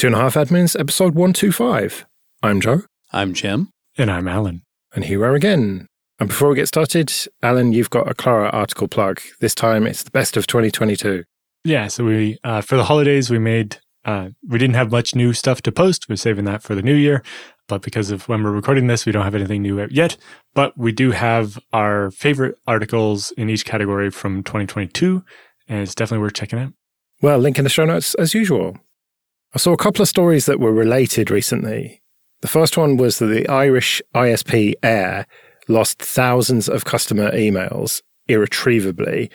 Two and a Half Admins, episode 125. I'm Joe. I'm Jim. And I'm Alan. And here we are again. And before we get started, Alan, you've got a Klara article plug. This time it's the best of 2022. Yeah, so we, uh, for the holidays, we made, uh, we didn't have much new stuff to post. We're saving that for the new year. But because of when we're recording this, we don't have anything new yet. But we do have our favorite articles in each category from 2022. And it's definitely worth checking out. Well, link in the show notes as usual. I saw a couple of stories that were related recently. The first one was that the Irish ISP Eir lost thousands of customer emails irretrievably.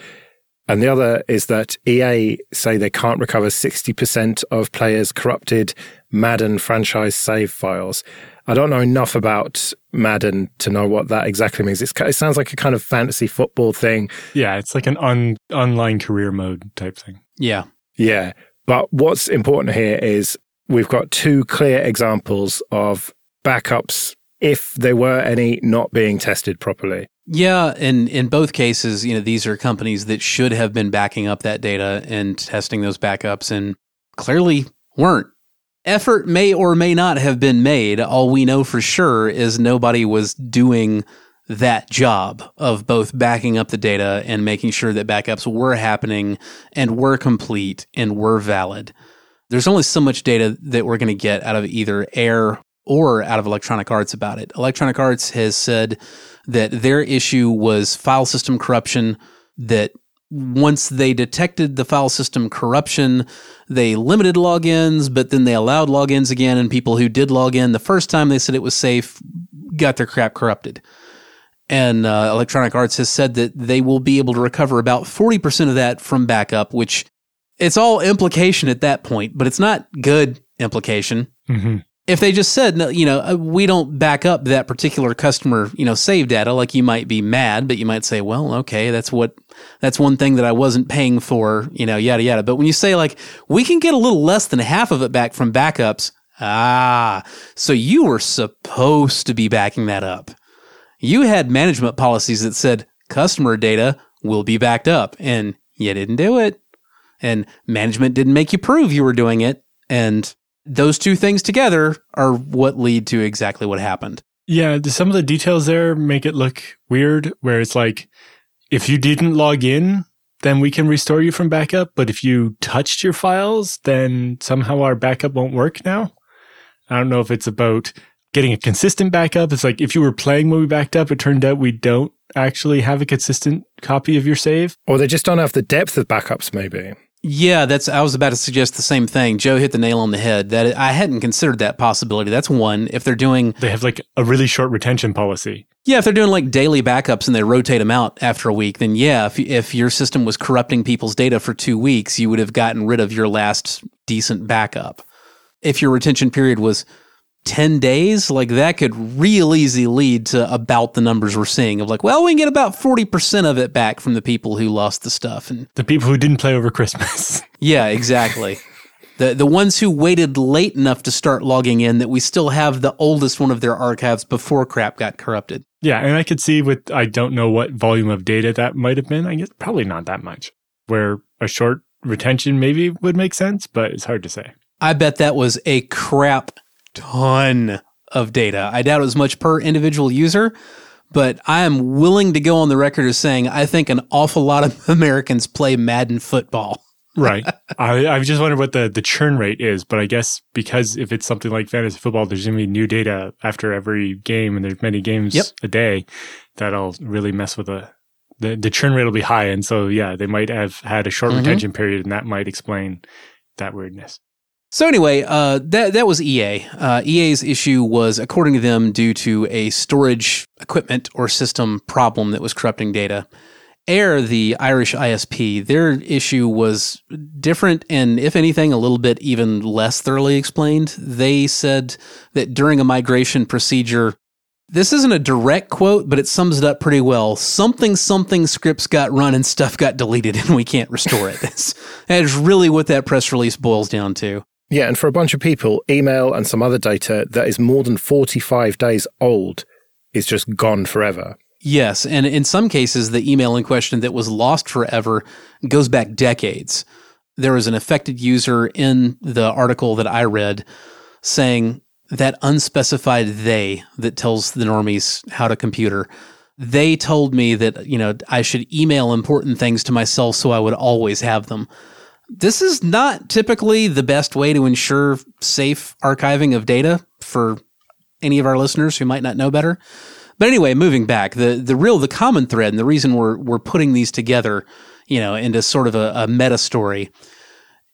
And the other is that EA say they can't recover 60% of players' corrupted Madden franchise save files. I don't know enough about Madden to know what that exactly means. It's, it sounds like a kind of fantasy football thing. Yeah, it's like an on, online career mode type thing. Yeah. Yeah. But what's important here is we've got two clear examples of backups, if there were any, not being tested properly. Yeah, and in both cases, you know, these are companies that should have been backing up that data and testing those backups and clearly weren't. Effort may or may not have been made. All we know for sure is nobody was doing that job of both backing up the data and making sure that backups were happening and were complete and were valid. There's only so much data that we're going to get out of either Eir or out of Electronic Arts about it. Electronic Arts has said that their issue was file system corruption, that once they detected the file system corruption, they limited logins, but then they allowed logins again, and people who did log in the first time they said it was safe got their crap corrupted. And uh, Electronic Arts has said that they will be able to recover about 40% of that from backup, which it's all implication at that point, but it's not good implication. Mm-hmm. If they just said, you know, uh, we don't back up that particular customer, you know, save data, like you might be mad, but you might say, well, okay, that's what, that's one thing that I wasn't paying for, you know, yada, yada. But when you say, like, we can get a little less than half of it back from backups, ah, so you were supposed to be backing that up. You had management policies that said customer data will be backed up, and you didn't do it. And management didn't make you prove you were doing it. And those two things together are what lead to exactly what happened. Yeah, some of the details there make it look weird, where it's like, if you didn't log in, then we can restore you from backup. But if you touched your files, then somehow our backup won't work now. I don't know if it's about getting a consistent backup. It's like if you were playing when we backed up, it turned out we don't actually have a consistent copy of your save. Or they just don't have the depth of backups, maybe. Yeah, that's. I was about to suggest the same thing. Joe hit the nail on the head. That I hadn't considered that possibility. That's one. If they're doing, they have like a really short retention policy. Yeah, if they're doing like daily backups and they rotate them out after a week, then yeah, if if your system was corrupting people's data for two weeks, you would have gotten rid of your last decent backup. If your retention period was 10 days, like that could real easy lead to about the numbers we're seeing of like, well, we can get about 40% of it back from the people who lost the stuff. And the people who didn't play over Christmas. yeah, exactly. the the ones who waited late enough to start logging in that we still have the oldest one of their archives before crap got corrupted. Yeah, and I could see with I don't know what volume of data that might have been. I guess probably not that much. Where a short retention maybe would make sense, but it's hard to say. I bet that was a crap ton of data. I doubt it was much per individual user, but I am willing to go on the record as saying I think an awful lot of Americans play Madden football. right. I, I just wonder what the, the churn rate is, but I guess because if it's something like fantasy football, there's going to be new data after every game and there's many games yep. a day, that'll really mess with the, the, the churn rate will be high. And so, yeah, they might have had a short mm-hmm. retention period and that might explain that weirdness. So anyway, uh, that that was EA. Uh, EA's issue was, according to them, due to a storage equipment or system problem that was corrupting data. Eir, the Irish ISP, their issue was different and, if anything, a little bit even less thoroughly explained. They said that during a migration procedure, this isn't a direct quote, but it sums it up pretty well. Something, something scripts got run and stuff got deleted, and we can't restore it. that is really what that press release boils down to. Yeah, and for a bunch of people, email and some other data that is more than 45 days old is just gone forever. Yes, and in some cases, the email in question that was lost forever goes back decades. there was an affected user in the article that I read saying that unspecified they that tells the normies how to computer. They told me that, you know, I should email important things to myself so I would always have them. This is not typically the best way to ensure safe archiving of data for any of our listeners who might not know better. But anyway, moving back, the the real the common thread and the reason we're we're putting these together, you know, into sort of a, a meta story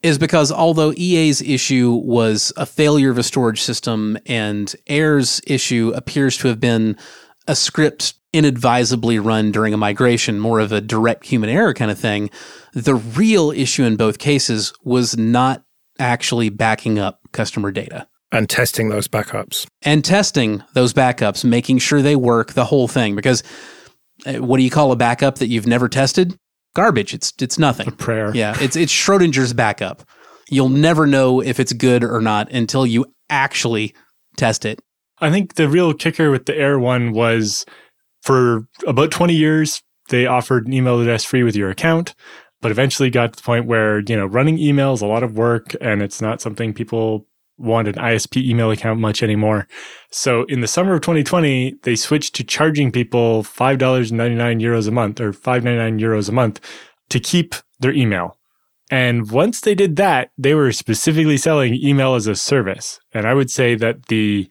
is because although EA's issue was a failure of a storage system and Eir's issue appears to have been a script inadvisably run during a migration, more of a direct human error kind of thing, the real issue in both cases was not actually backing up customer data. And testing those backups. And testing those backups, making sure they work, the whole thing. Because uh, what do you call a backup that you've never tested? Garbage. It's it's nothing. A prayer. Yeah, it's it's Schrodinger's backup. You'll never know if it's good or not until you actually test it. I think the real kicker with the Eir one was for about 20 years, they offered an email address free with your account, but eventually got to the point where, you know, running emails a lot of work and it's not something people want an ISP email account much anymore. So in the summer of 2020, they switched to charging people $5.99 euros a month or 5.99 euros a month to keep their email. And once they did that, they were specifically selling email as a service. And I would say that the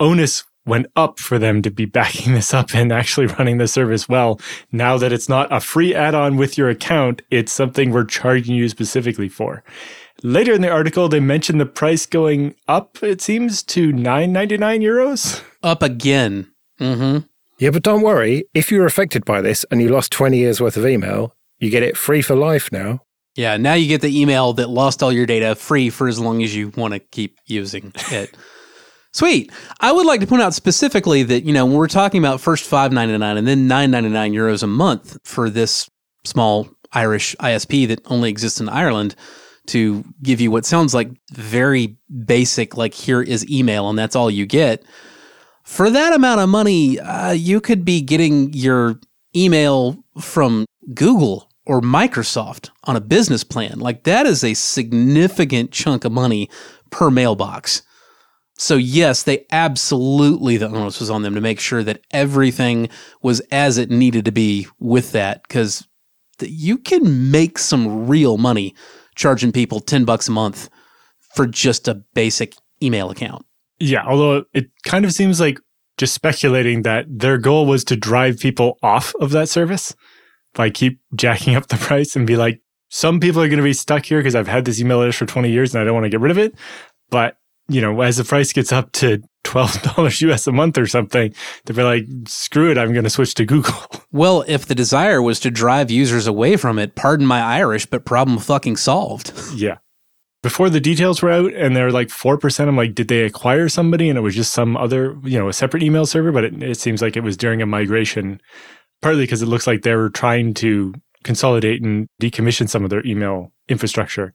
onus went up for them to be backing this up and actually running the service well. Now that it's not a free add on with your account, it's something we're charging you specifically for. Later in the article, they mentioned the price going up, it seems, to 9.99 euros. Up again. Mm-hmm. Yeah, but don't worry. If you were affected by this and you lost 20 years worth of email, you get it free for life now. Yeah, now you get the email that lost all your data free for as long as you want to keep using it. Sweet. I would like to point out specifically that, you know, when we're talking about first 5.99 and then 9.99 euros a month for this small Irish ISP that only exists in Ireland to give you what sounds like very basic like here is email and that's all you get. For that amount of money, uh, you could be getting your email from Google or Microsoft on a business plan. Like that is a significant chunk of money per mailbox. So yes, they absolutely the onus was on them to make sure that everything was as it needed to be with that because you can make some real money charging people 10 bucks a month for just a basic email account. Yeah, although it kind of seems like just speculating that their goal was to drive people off of that service by keep jacking up the price and be like, some people are going to be stuck here because I've had this email address for 20 years and I don't want to get rid of it. But you know, as the price gets up to $12 US a month or something, they'll be like, screw it, I'm going to switch to Google. Well, if the desire was to drive users away from it, pardon my Irish, but problem fucking solved. yeah. Before the details were out and they're like 4%, I'm like, did they acquire somebody and it was just some other, you know, a separate email server? But it, it seems like it was during a migration, partly because it looks like they were trying to consolidate and decommission some of their email infrastructure.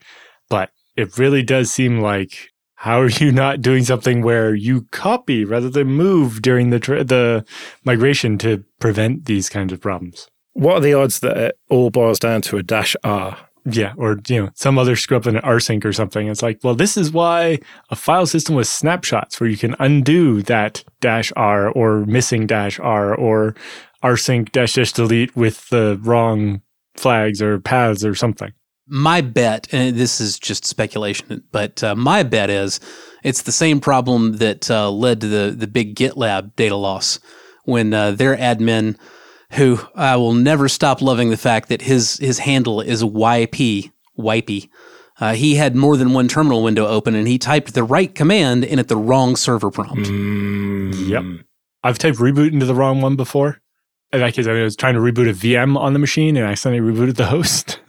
But it really does seem like how are you not doing something where you copy rather than move during the tra- the migration to prevent these kinds of problems? What are the odds that it all boils down to a dash R? Yeah, or you know, some other screw up in an rsync or something. It's like, well, this is why a file system with snapshots where you can undo that dash R or missing dash R or rsync dash dash delete with the wrong flags or paths or something my bet, and this is just speculation, but uh, my bet is it's the same problem that uh, led to the the big GitLab data loss when uh, their admin, who I will never stop loving the fact that his his handle is YP Wipey. Uh, he had more than one terminal window open, and he typed the right command in at the wrong server prompt. Mm. Yep, I've typed reboot into the wrong one before. In that case, I was trying to reboot a VM on the machine, and I accidentally rebooted the host.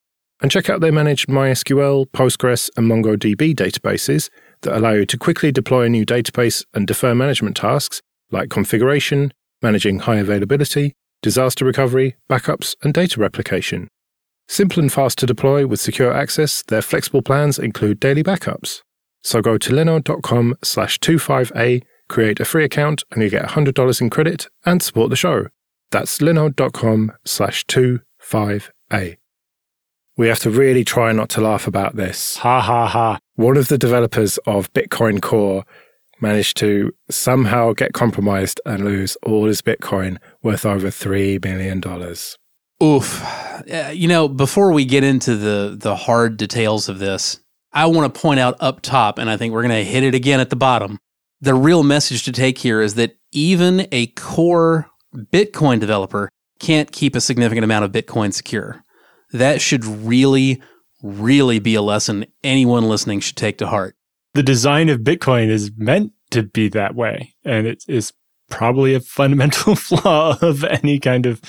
And check out their managed MySQL, Postgres, and MongoDB databases that allow you to quickly deploy a new database and defer management tasks like configuration, managing high availability, disaster recovery, backups, and data replication. Simple and fast to deploy with secure access, their flexible plans include daily backups. So go to linode.com slash 25A, create a free account, and you get $100 in credit and support the show. That's linode.com slash 25A. We have to really try not to laugh about this. Ha ha ha. One of the developers of Bitcoin Core managed to somehow get compromised and lose all his Bitcoin worth over $3 million. Oof. Uh, you know, before we get into the the hard details of this, I want to point out up top, and I think we're going to hit it again at the bottom. The real message to take here is that even a core Bitcoin developer can't keep a significant amount of Bitcoin secure. That should really, really be a lesson anyone listening should take to heart. The design of Bitcoin is meant to be that way, and it is probably a fundamental flaw of any kind of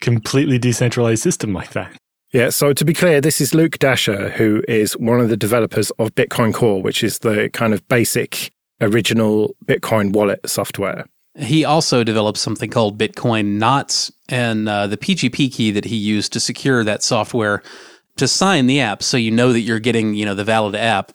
completely decentralized system like that. Yeah, so to be clear, this is Luke Dashjr, who is one of the developers of Bitcoin Core, which is the kind of basic original Bitcoin wallet software. He also developed something called Bitcoin Knots and uh, the PGP key that he used to secure that software to sign the app so you know that you're getting, you know, the valid app.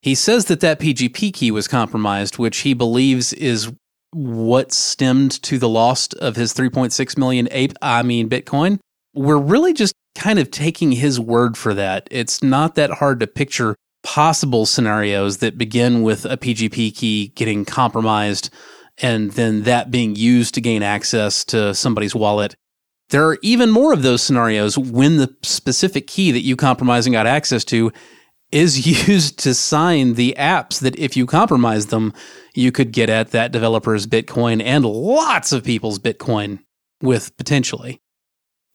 He says that that PGP key was compromised, which he believes is what stemmed to the loss of his 3.6 million ape, I mean Bitcoin. We're really just kind of taking his word for that. It's not that hard to picture possible scenarios that begin with a PGP key getting compromised and then that being used to gain access to somebody's wallet. There are even more of those scenarios when the specific key that you compromise and got access to is used to sign the apps that if you compromise them, you could get at that developer's Bitcoin and lots of people's Bitcoin with potentially.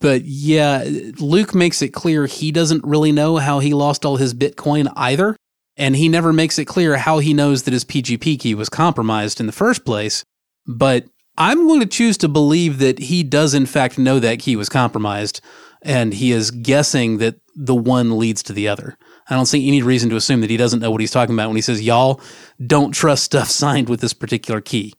But yeah, Luke makes it clear he doesn't really know how he lost all his Bitcoin either. And he never makes it clear how he knows that his PGP key was compromised in the first place. But I'm going to choose to believe that he does, in fact, know that key was compromised. And he is guessing that the one leads to the other. I don't see any reason to assume that he doesn't know what he's talking about when he says, y'all don't trust stuff signed with this particular key.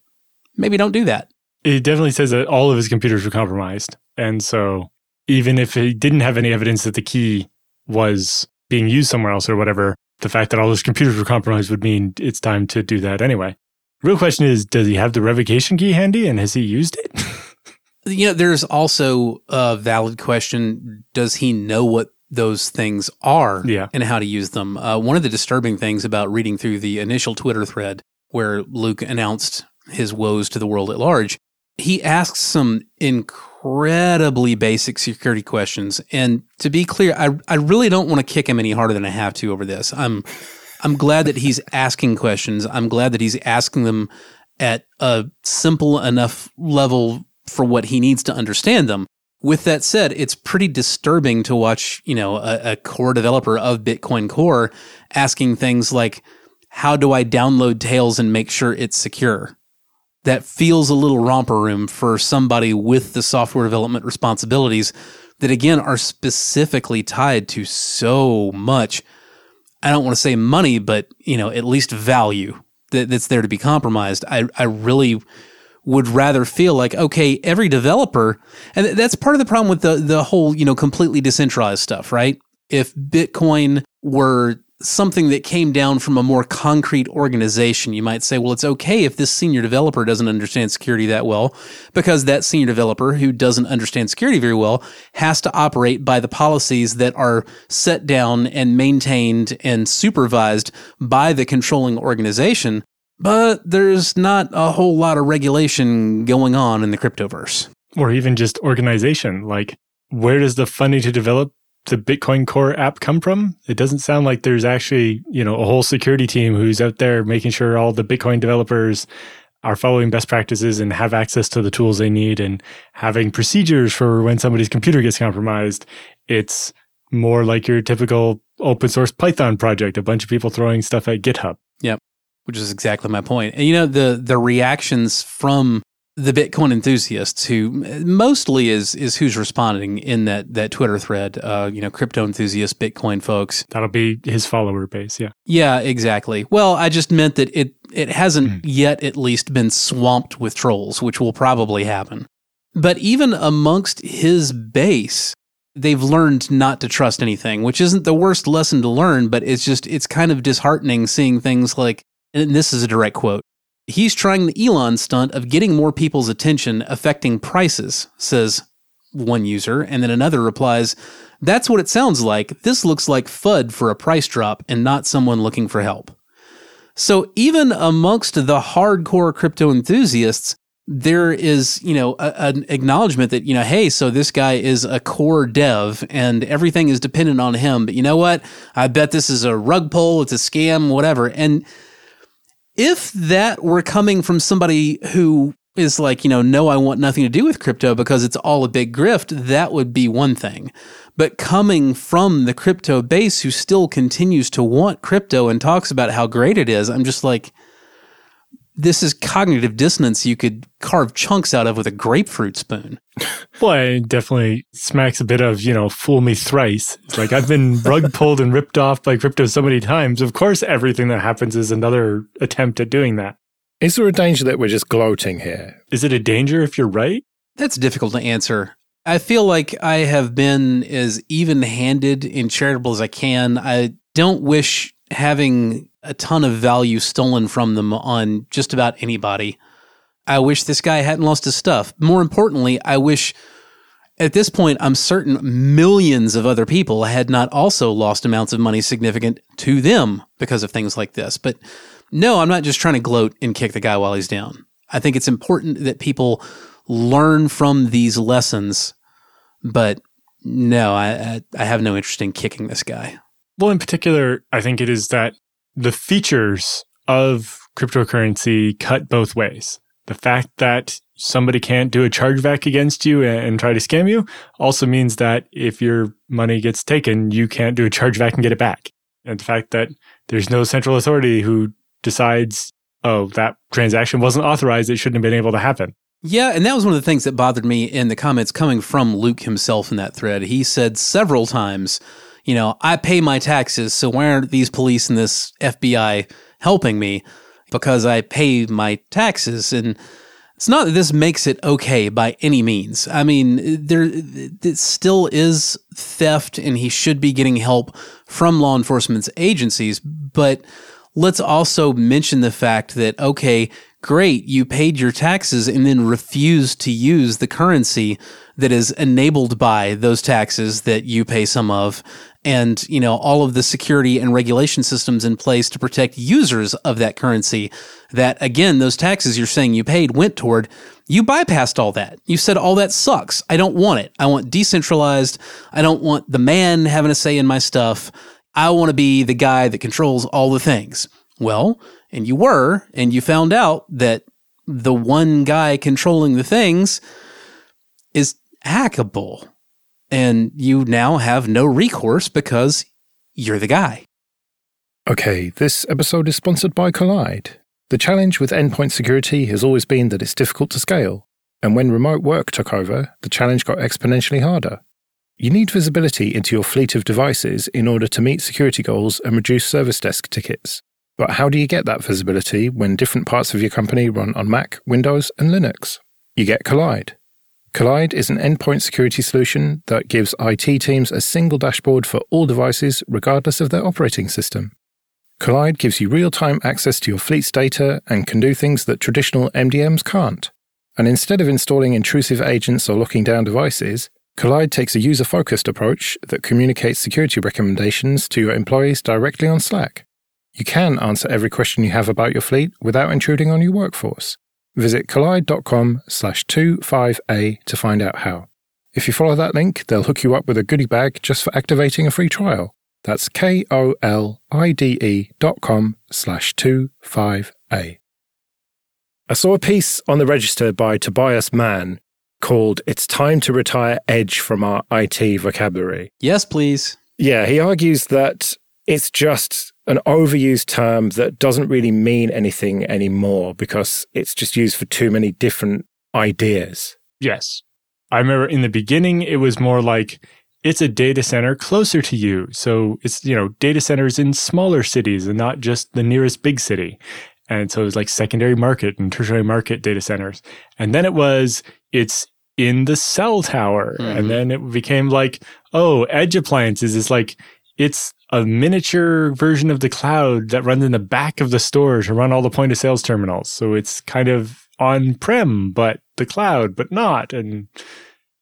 Maybe don't do that. It definitely says that all of his computers were compromised. And so even if he didn't have any evidence that the key was being used somewhere else or whatever, the fact that all his computers were compromised would mean it's time to do that anyway. Real question is, does he have the revocation key handy and has he used it? you know, there's also a valid question. Does he know what those things are yeah. and how to use them? Uh, one of the disturbing things about reading through the initial Twitter thread where Luke announced his woes to the world at large, he asks some incredibly basic security questions. And to be clear, I, I really don't want to kick him any harder than I have to over this. I'm I'm glad that he's asking questions. I'm glad that he's asking them at a simple enough level for what he needs to understand them. With that said, it's pretty disturbing to watch, you know, a, a core developer of Bitcoin Core asking things like, how do I download Tails and make sure it's secure? That feels a little romper room for somebody with the software development responsibilities that again are specifically tied to so much I don't want to say money, but you know, at least value that, that's there to be compromised. I, I really would rather feel like, okay, every developer, and that's part of the problem with the, the whole, you know, completely decentralized stuff, right? If Bitcoin were something that came down from a more concrete organization, you might say, well, it's okay if this senior developer doesn't understand security that well, because that senior developer who doesn't understand security very well has to operate by the policies that are set down and maintained and supervised by the controlling organization. But there's not a whole lot of regulation going on in the cryptoverse. Or even just organization. Like, where does the funding to develop the Bitcoin Core app come from? It doesn't sound like there's actually, you know, a whole security team who's out there making sure all the Bitcoin developers are following best practices and have access to the tools they need and having procedures for when somebody's computer gets compromised. It's more like your typical open source Python project, a bunch of people throwing stuff at GitHub. Yep. Which is exactly my point. And you know, the the reactions from the Bitcoin enthusiasts, who mostly is is who's responding in that that Twitter thread. Uh, you know, crypto enthusiasts, Bitcoin folks. That'll be his follower base. Yeah. Yeah, exactly. Well, I just meant that it it hasn't mm. yet at least been swamped with trolls, which will probably happen. But even amongst his base, they've learned not to trust anything, which isn't the worst lesson to learn, but it's just it's kind of disheartening seeing things like and this is a direct quote He's trying the Elon stunt of getting more people's attention, affecting prices, says one user. And then another replies, That's what it sounds like. This looks like FUD for a price drop and not someone looking for help. So even amongst the hardcore crypto enthusiasts, there is, you know, a, an acknowledgement that, you know, hey, so this guy is a core dev and everything is dependent on him. But you know what? I bet this is a rug pull, it's a scam, whatever. And if that were coming from somebody who is like, you know, no, I want nothing to do with crypto because it's all a big grift, that would be one thing. But coming from the crypto base who still continues to want crypto and talks about how great it is, I'm just like, this is cognitive dissonance you could carve chunks out of with a grapefruit spoon. Well, it definitely smacks a bit of, you know, fool me thrice. It's like I've been rug pulled and ripped off by crypto so many times. Of course, everything that happens is another attempt at doing that. Is there a danger that we're just gloating here? Is it a danger if you're right? That's difficult to answer. I feel like I have been as even handed and charitable as I can. I don't wish having a ton of value stolen from them on just about anybody. I wish this guy hadn't lost his stuff. More importantly, I wish at this point, I'm certain millions of other people had not also lost amounts of money significant to them because of things like this. But no, I'm not just trying to gloat and kick the guy while he's down. I think it's important that people learn from these lessons. But no, I, I have no interest in kicking this guy. Well, in particular, I think it is that the features of cryptocurrency cut both ways. The fact that somebody can't do a chargeback against you and, try to scam you also means that if your money gets taken, you can't do a chargeback and get it back. And the fact that there's no central authority who decides, oh, that transaction wasn't authorized, it shouldn't have been able to happen. Yeah, and that was one of the things that bothered me in the comments coming from Luke himself in that thread. He said several times, you know, I pay my taxes, so why aren't these police and this FBI helping me? Because I pay my taxes. And it's not that this makes it okay by any means. I mean, there it still is theft and he should be getting help from law enforcement agencies, but let's also mention the fact that okay, great, you paid your taxes and then refused to use the currency that is enabled by those taxes that you pay some of and you know all of the security and regulation systems in place to protect users of that currency that again those taxes you're saying you paid went toward you bypassed all that. You said all that sucks. I don't want it. I want decentralized. I don't want the man having a say in my stuff i want to be the guy that controls all the things well and you were and you found out that the one guy controlling the things is hackable and you now have no recourse because you're the guy. Okay, this episode is sponsored by Kolide. The challenge with endpoint security has always been that it's difficult to scale, and when remote work took over, the challenge got exponentially harder. You need visibility into your fleet of devices in order to meet security goals and reduce service desk tickets. But how do you get that visibility when different parts of your company run on Mac, Windows, and Linux? You get Kolide. Kolide is an endpoint security solution that gives IT teams a single dashboard for all devices, regardless of their operating system. Kolide gives you real time access to your fleet's data and can do things that traditional MDMs can't. And instead of installing intrusive agents or locking down devices, Kolide takes a user focused approach that communicates security recommendations to your employees directly on Slack. You can answer every question you have about your fleet without intruding on your workforce. Visit kolide.com slash 25A to find out how. If you follow that link, they'll hook you up with a goodie bag just for activating a free trial. That's K-O-L-I-D-E dot com slash 25A. I saw a piece on the register by Tobias Mann called It's Time to Retire Edge from Our IT Vocabulary. Yes, please. Yeah, he argues that it's just an overused term that doesn't really mean anything anymore because it's just used for too many different ideas. Yes. I remember in the beginning, it was more like it's a data center closer to you. So it's, you know, data centers in smaller cities and not just the nearest big city. And so it was like secondary market and tertiary market data centers. And then it was, it's in the cell tower. Mhm. And then it became like, oh, edge appliances is like, it's a miniature version of the cloud that runs in the back of the store to run all the point of sales terminals. So it's kind of on prem, but the cloud, but not. And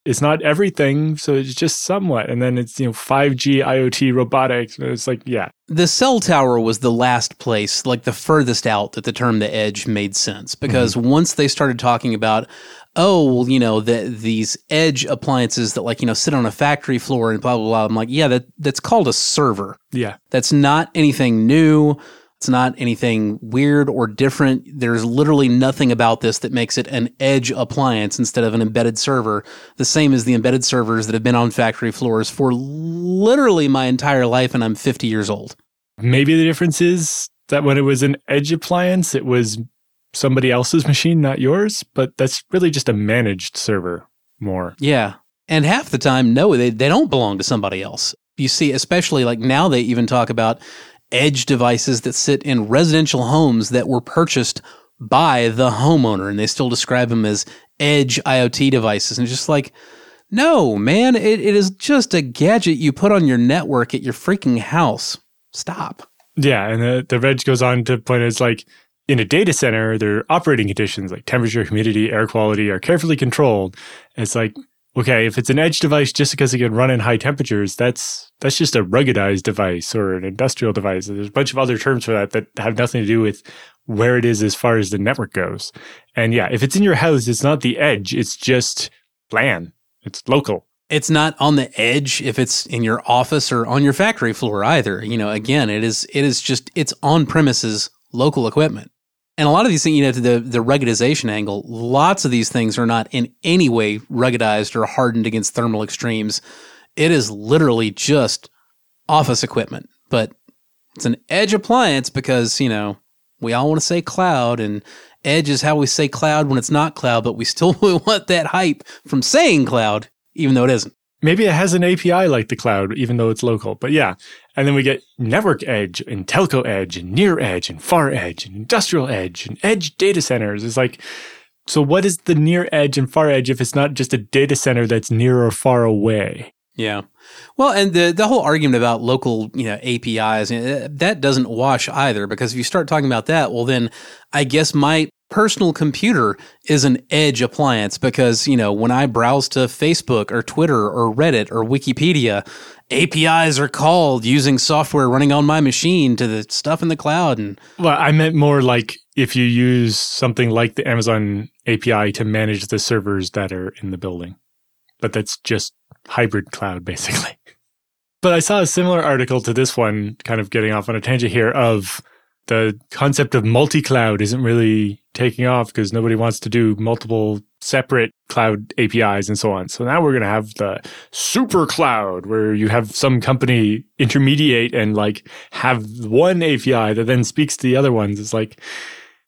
it's not everything. So it's just somewhat. And then it's, you know, 5G, IoT, robotics. It's like, yeah, The cell tower was the last place, like the furthest out that the term the edge made sense. Mm-hmm. Because once they started talking about, oh, well, you know, the, these edge appliances that like, you know, sit on a factory floor and blah, blah, blah. I'm like, yeah, that, that's called a server. yeah. That's not anything new. It's not anything weird or different. There's literally nothing about this that makes it an edge appliance instead of an embedded server. The same as the embedded servers that have been on factory floors for literally my entire life, and I'm 50 years old. Maybe the difference is that when it was an edge appliance, it was somebody else's machine, not yours. But that's really just a managed server more. Yeah. And half the time, no, they, they don't belong to somebody else. You see, especially like now they even talk about edge devices that sit in residential homes that were purchased by the homeowner and they still describe them as edge IoT devices. And just like, no, man, it, it is just a gadget you put on your network at your freaking house. Stop. Yeah, and the, the reg goes on to point it's like in a data center, their operating conditions like temperature, humidity, air quality are carefully controlled. It's like, okay, if it's an edge device just because it can run in high temperatures, that's that's just a ruggedized device or an industrial device. There's a bunch of other terms for that that have nothing to do with where it is as far as the network goes. And yeah, if it's in your house, it's not the edge, it's just LAN. It's local. It's not on the edge if it's in your office or on your factory floor either. You know, again, it is it is just it's on premises local equipment. And a lot of these things, you know, the the ruggedization angle, lots of these things are not in any way ruggedized or hardened against thermal extremes. It is literally just office equipment, but it's an edge appliance because, you know, we all want to say cloud and edge is how we say cloud when it's not cloud, but we still want that hype from saying cloud even though it isn't. Maybe it has an API like the cloud, even though it's local. But yeah. And then we get network edge and telco edge and near edge and far edge and industrial edge and edge data centers. It's like, so what is the near edge and far edge if it's not just a data center that's near or far away? Yeah. Well, and the the whole argument about local, you know, APIs, eh, that doesn't wash either because if you start talking about that, well then I guess my personal computer is an edge appliance because, you know, when I browse to Facebook or Twitter or Reddit or Wikipedia, APIs are called using software running on my machine to the stuff in the cloud and Well, I meant more like if you use something like the Amazon API to manage the servers that are in the building. But that's just hybrid cloud, basically. But I saw a similar article to this one, kind of getting off on a tangent here, of the concept of multi cloud isn't really taking off because nobody wants to do multiple separate cloud APIs and so on. So now we're going to have the super cloud where you have some company intermediate and like have one API that then speaks to the other ones. It's like,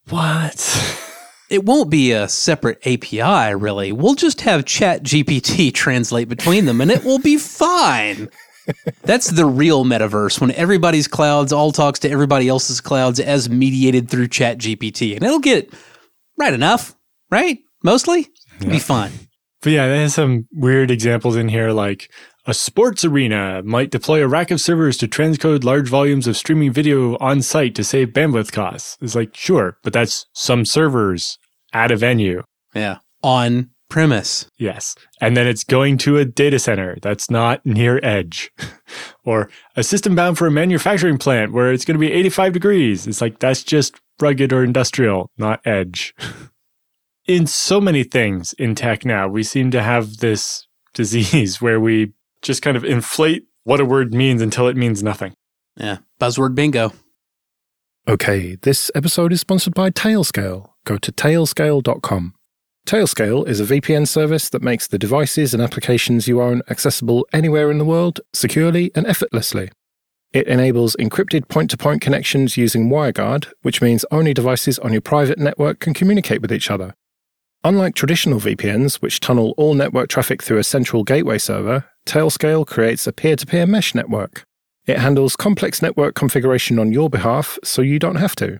what? it won't be a separate API really. We'll just have Chat GPT translate between them and it will be fine. That's the real metaverse when everybody's clouds all talks to everybody else's clouds as mediated through Chat GPT. And it'll get right enough, right? Mostly? It'll be fine. But yeah, there's some weird examples in here like a sports arena might deploy a rack of servers to transcode large volumes of streaming video on site to save bandwidth costs. It's like, sure, but that's some servers at a venue. Yeah. On premise. Yes. And then it's going to a data center that's not near edge. or a system bound for a manufacturing plant where it's going to be 85 degrees. It's like that's just rugged or industrial, not edge. in so many things in tech now, we seem to have this disease where we just kind of inflate what a word means until it means nothing. Yeah. Buzzword bingo. Okay, this episode is sponsored by Tailscale. Go to tailscale.com. Tailscale is a VPN service that makes the devices and applications you own accessible anywhere in the world securely and effortlessly. It enables encrypted point to point connections using WireGuard, which means only devices on your private network can communicate with each other. Unlike traditional VPNs, which tunnel all network traffic through a central gateway server, Tailscale creates a peer to peer mesh network. It handles complex network configuration on your behalf so you don't have to.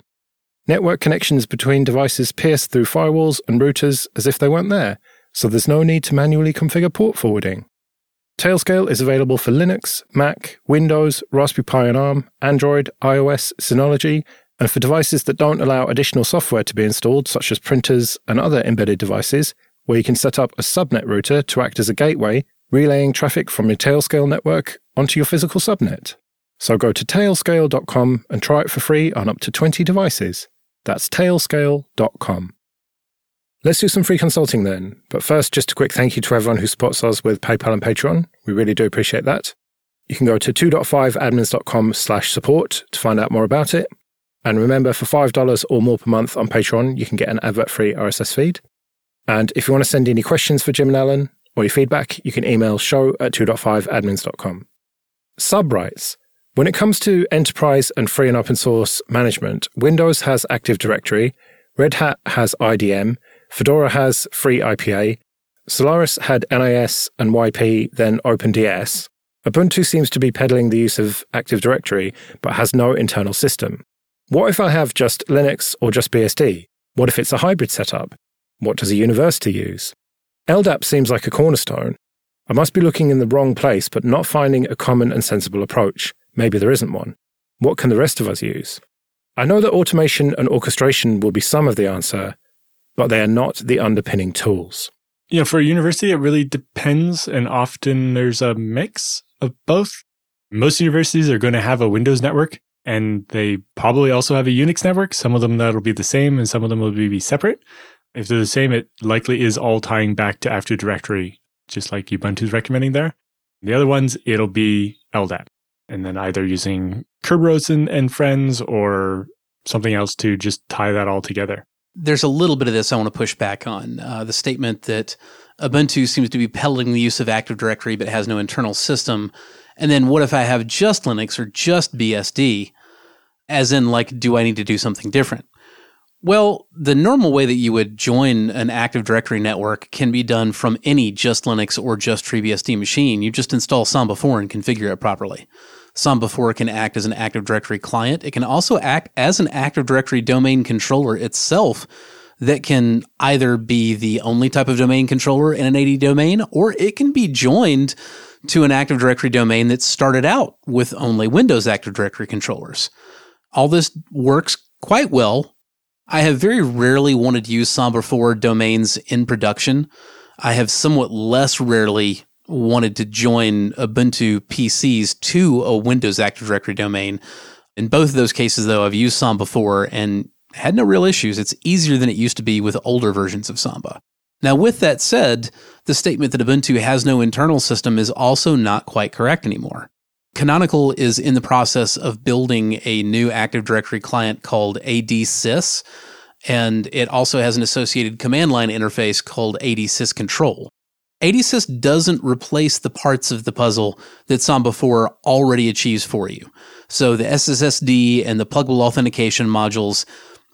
Network connections between devices pierce through firewalls and routers as if they weren't there, so there's no need to manually configure port forwarding. Tailscale is available for Linux, Mac, Windows, Raspberry Pi and ARM, Android, iOS, Synology, and for devices that don't allow additional software to be installed, such as printers and other embedded devices, where you can set up a subnet router to act as a gateway, relaying traffic from your Tailscale network onto your physical subnet. So go to tailscale.com and try it for free on up to 20 devices. That's tailscale.com. Let's do some free consulting then. But first, just a quick thank you to everyone who supports us with PayPal and Patreon. We really do appreciate that. You can go to 2.5admins.com slash support to find out more about it. And remember, for $5 or more per month on Patreon, you can get an advert-free RSS feed. And if you want to send any questions for Jim and Alan or your feedback, you can email show at 2.5admins.com. Subrights. When it comes to enterprise and free and open source management, Windows has Active Directory, Red Hat has IDM, Fedora has FreeIPA, Solaris had NIS and YP, then OpenDS. Ubuntu seems to be peddling the use of Active Directory, but has no internal system. What if I have just Linux or just BSD? What if it's a hybrid setup? What does a university use? LDAP seems like a cornerstone. I must be looking in the wrong place, but not finding a common and sensible approach. Maybe there isn't one. What can the rest of us use? I know that automation and orchestration will be some of the answer, but they are not the underpinning tools. You know, for a university, it really depends, and often there's a mix of both. Most universities are going to have a Windows network, and they probably also have a Unix network. Some of them that'll be the same, and some of them will be separate. If they're the same, it likely is all tying back to Active Directory, just like Ubuntu's recommending there. The other ones, it'll be LDAP, and then either using Kerberos and, and friends or something else to just tie that all together. There's a little bit of this I want to push back on. Uh, the statement that Ubuntu seems to be peddling the use of Active Directory but has no internal system. And then what if I have just Linux or just BSD? As in, like, do I need to do something different? Well, the normal way that you would join an Active Directory network can be done from any just Linux or just FreeBSD machine. You just install Samba 4 and configure it properly. Samba 4 can act as an Active Directory client. It can also act as an Active Directory domain controller itself that can either be the only type of domain controller in an AD domain, or it can be joined to an Active Directory domain that started out with only Windows Active Directory controllers. All this works quite well. I have very rarely wanted to use Samba 4 domains in production. I have somewhat less rarely wanted to join Ubuntu PCs to a Windows Active Directory domain. In both of those cases, though, I've used Samba before and had no real issues. It's easier than it used to be with older versions of Samba. Now, with that said, the statement that Ubuntu has no internal system is also not quite correct anymore. Canonical is in the process of building a new Active Directory client called ADSys, and it also has an associated command line interface called ADSys Control. ADSys doesn't replace the parts of the puzzle that Samba 4 already achieves for you. So the SSSD and the pluggable authentication modules,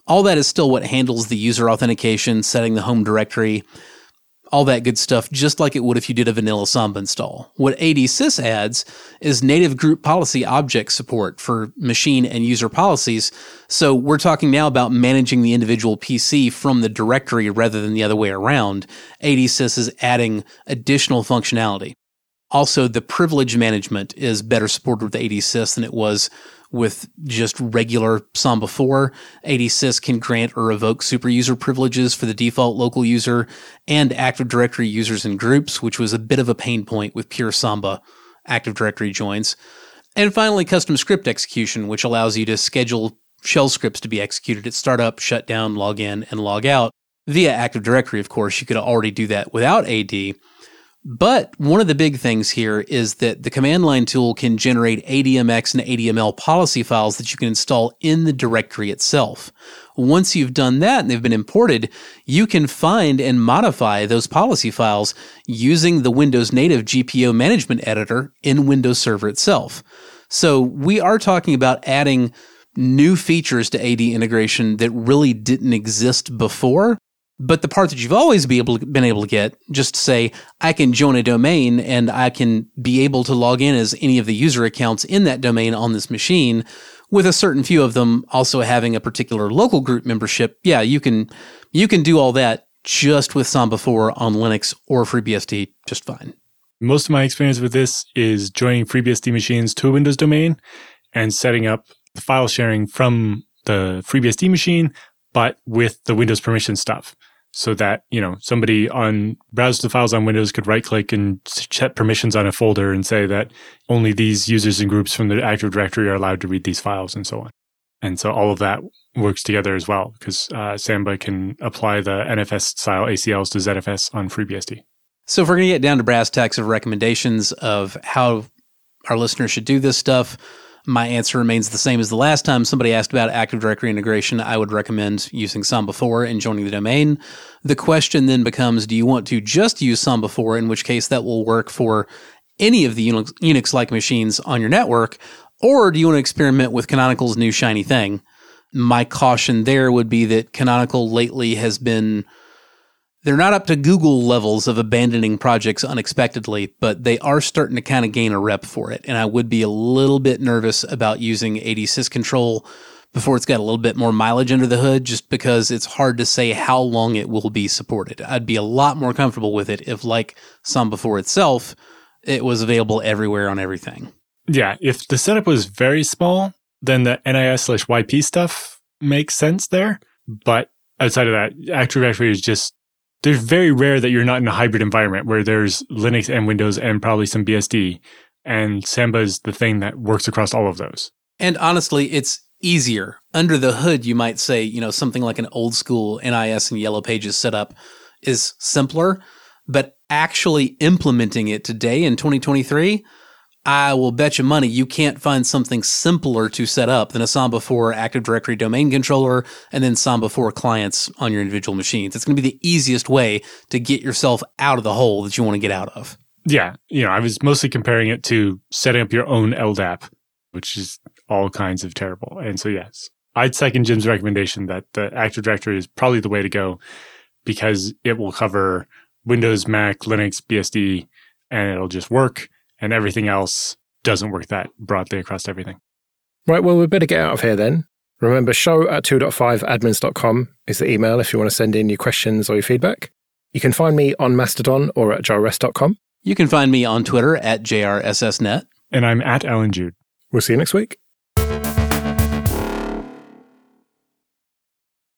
all that is still what handles the user authentication, setting the home directory, all that good stuff, just like it would if you did a vanilla Samba install. What ADSys adds is native group policy object support for machine and user policies. So we're talking now about managing the individual PC from the directory rather than the other way around. ADSys is adding additional functionality. Also, the privilege management is better supported with ADSys than it was with just regular Samba 4. ADSys can grant or revoke super user privileges for the default local user and Active Directory users and groups, which was a bit of a pain point with pure Samba Active Directory joins. And finally, custom script execution, which allows you to schedule shell scripts to be executed at startup, shutdown, log in, and log out. Via Active Directory, of course, you could already do that without AD, but one of the big things here is that the command line tool can generate ADMX and ADML policy files that you can install in the directory itself. Once you've done that and they've been imported, you can find and modify those policy files using the Windows native GPO management editor in Windows Server itself. So we are talking about adding new features to AD integration that really didn't exist before But the part that you've always be able been able to get, just to say, I can join a domain and I can be able to log in as any of the user accounts in that domain on this machine, with a certain few of them also having a particular local group membership. Yeah, you can you can do all that just with Samba 4 on Linux or FreeBSD just fine. Most of my experience with this is joining FreeBSD machines to a Windows domain and setting up the file sharing from the FreeBSD machine, but with the Windows permission stuff. So that, you know, somebody on browse the files on Windows could right click and set permissions on a folder and say that only these users and groups from the Active Directory are allowed to read these files and so on. And so all of that works together as well because uh, Samba can apply the NFS style ACLs to ZFS on FreeBSD. So if we're going to get down to brass tacks of recommendations of how our listeners should do this stuff, my answer remains the same as the last time somebody asked about Active Directory integration. I would recommend using Samba 4 and joining the domain. The question then becomes do you want to just use Samba 4, in which case that will work for any of the Unix like machines on your network, or do you want to experiment with Canonical's new shiny thing? My caution there would be that Canonical lately has been they're not up to Google levels of abandoning projects unexpectedly, but they are starting to kind of gain a rep for it. And I would be a little bit nervous about using AD syscontrol before it's got a little bit more mileage under the hood, just because it's hard to say how long it will be supported. I'd be a lot more comfortable with it if, like Samba 4 itself, it was available everywhere on everything. Yeah, if the setup was very small, then the NIS slash YP stuff makes sense there. But outside of that, Active Directory is just there's very rare that you're not in a hybrid environment where there's Linux and Windows and probably some BSD. And Samba is the thing that works across all of those. And honestly, it's easier. Under the hood, you might say, you know, something like an old school NIS and Yellow Pages setup is simpler, but actually implementing it today in 2023, I will bet you money you can't find something simpler to set up than a Samba 4 Active Directory domain controller and then Samba 4 clients on your individual machines. It's going to be the easiest way to get yourself out of the hole that you want to get out of. Yeah. You know, I was mostly comparing it to setting up your own LDAP, which is all kinds of terrible. And so, yes, I'd second Jim's recommendation that the Active Directory is probably the way to go because it will cover Windows, Mac, Linux, BSD, and it'll just work and everything else doesn't work that broadly across everything. Right, well, we better get out of here then. Remember, show at 2.5admins.com is the email if you want to send in your questions or your feedback. You can find me on Mastodon or at jrs.com. You can find me on Twitter at jrssnet. And I'm at Allan Jude. We'll see you next week.